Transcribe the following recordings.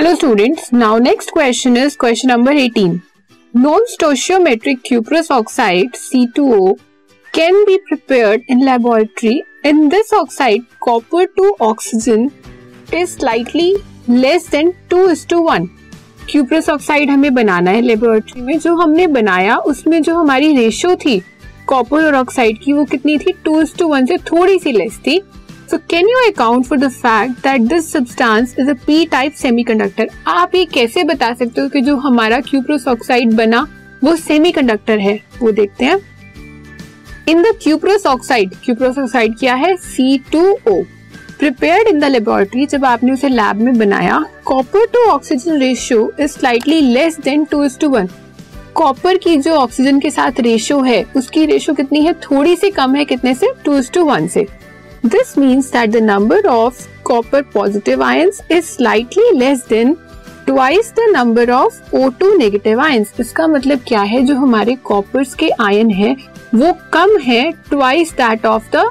Hello students now next question is question number 18 non stoichiometric cuprous oxide C2O can be prepared in laboratory in this oxide copper to oxygen is slightly less than 2:1 cuprous oxide हमें बनाना है laboratory में। जो हमने बनाया, उसमें जो हमारी रेशियो थी कॉपर और ऑक्साइड की, वो कितनी थी? 2:1 से थोड़ी सी लेस थी। So can you account for the fact that this substance is a P type semiconductor आप ये कैसे बता सकते हो कि जो हमारा क्यूप्रोस ऑक्साइड बना, वो सेमीकंडक्टर है? वो देखते हैं। In the cuprous oxide cuprous oxide क्या है? C two O prepared in the laboratory जब आपने उसे लैब में बनाया copper to oxygen ratio is slightly less than two is to one copper की जो ऑक्सीजन के साथ रेशियो है, उसकी रेशियो कितनी है? थोड़ी सी कम है कितने से? टू इज़ टू वन से। This means that the number of copper positive ions is slightly less than twice the number of O2 negative ions. इसका मतलब क्या है? जो हमारे कॉपर्स के आयन है, वो कम है twice that of the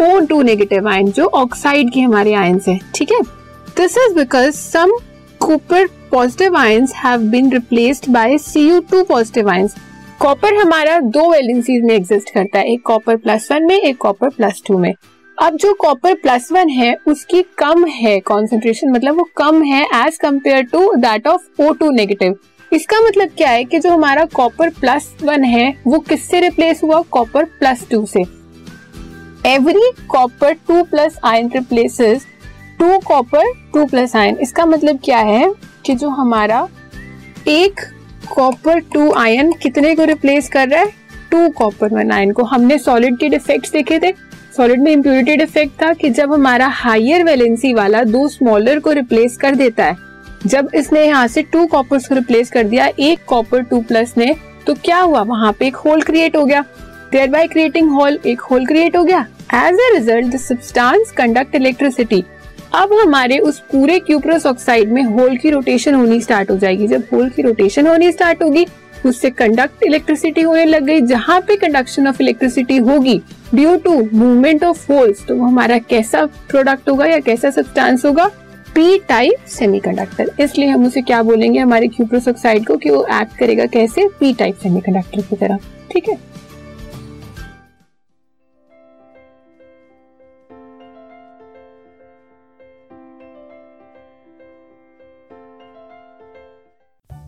O2 negative ion जो ऑक्साइड के हमारे आयन है। ठीक है? This is because some copper positive ions have been replaced by Cu2 positive ions copper हमारा दो वैलेंसीज में एग्जिस्ट करता है, एक कॉपर प्लस वन में, एक कॉपर प्लस टू में। अब जो कॉपर प्लस वन है, उसकी कम है कॉन्सेंट्रेशन मतलब वो कम है as compare to that of O two negative इसका मतलब क्या है कि जो हमारा कॉपर प्लस वन है, वो किससे रिप्लेस हुआ? कॉपर प्लस टू से. Every copper two plus ion replaces two copper two plus ion इसका मतलब क्या है कि जो हमारा एक कॉपर टू आयन कितने को रिप्लेस कर रहा है? टू कॉपर वन आयन को. हमने सॉलिड के डिफेक्ट्स देखे थे. सॉलिड में इम्प्यूरिटी इफ़ेक्ट था कि जब हमारा हाइयर वैलेंसी वाला दो स्मॉलर को रिप्लेस कर देता है। जब इसने यहाँ से टू कॉपर को रिप्लेस कर दिया, एक कॉपर टू प्लस ने तो क्या हुआ? वहाँ पे एक होल क्रिएट हो गया। देयर बाय क्रिएटिंग होल एक होल क्रिएट हो गया। As a result substance conduct electricity अब हमारे उस पूरे क्यूप्रस ऑक्साइड में होल की रोटेशन होनी स्टार्ट हो जाएगी। जब होल की रोटेशन होनी स्टार्ट होगी उससे कंडक्ट इलेक्ट्रिसिटी होने लग गई। जहाँ पे कंडक्शन ऑफ़ इलेक्ट्रिसिटी होगी due to movement of holes तो वो हमारा कैसा प्रोडक्ट होगा या कैसा सब्सटेंस होगा? पी टाइप सेमीकंडक्टर इसलिए हम उसे क्या बोलेंगे? हमारे क्यूप्रोस ऑक्साइड को कि वो एक्ट करेगा कैसे? पी टाइप सेमीकंडक्टर की तरह। ठीक है?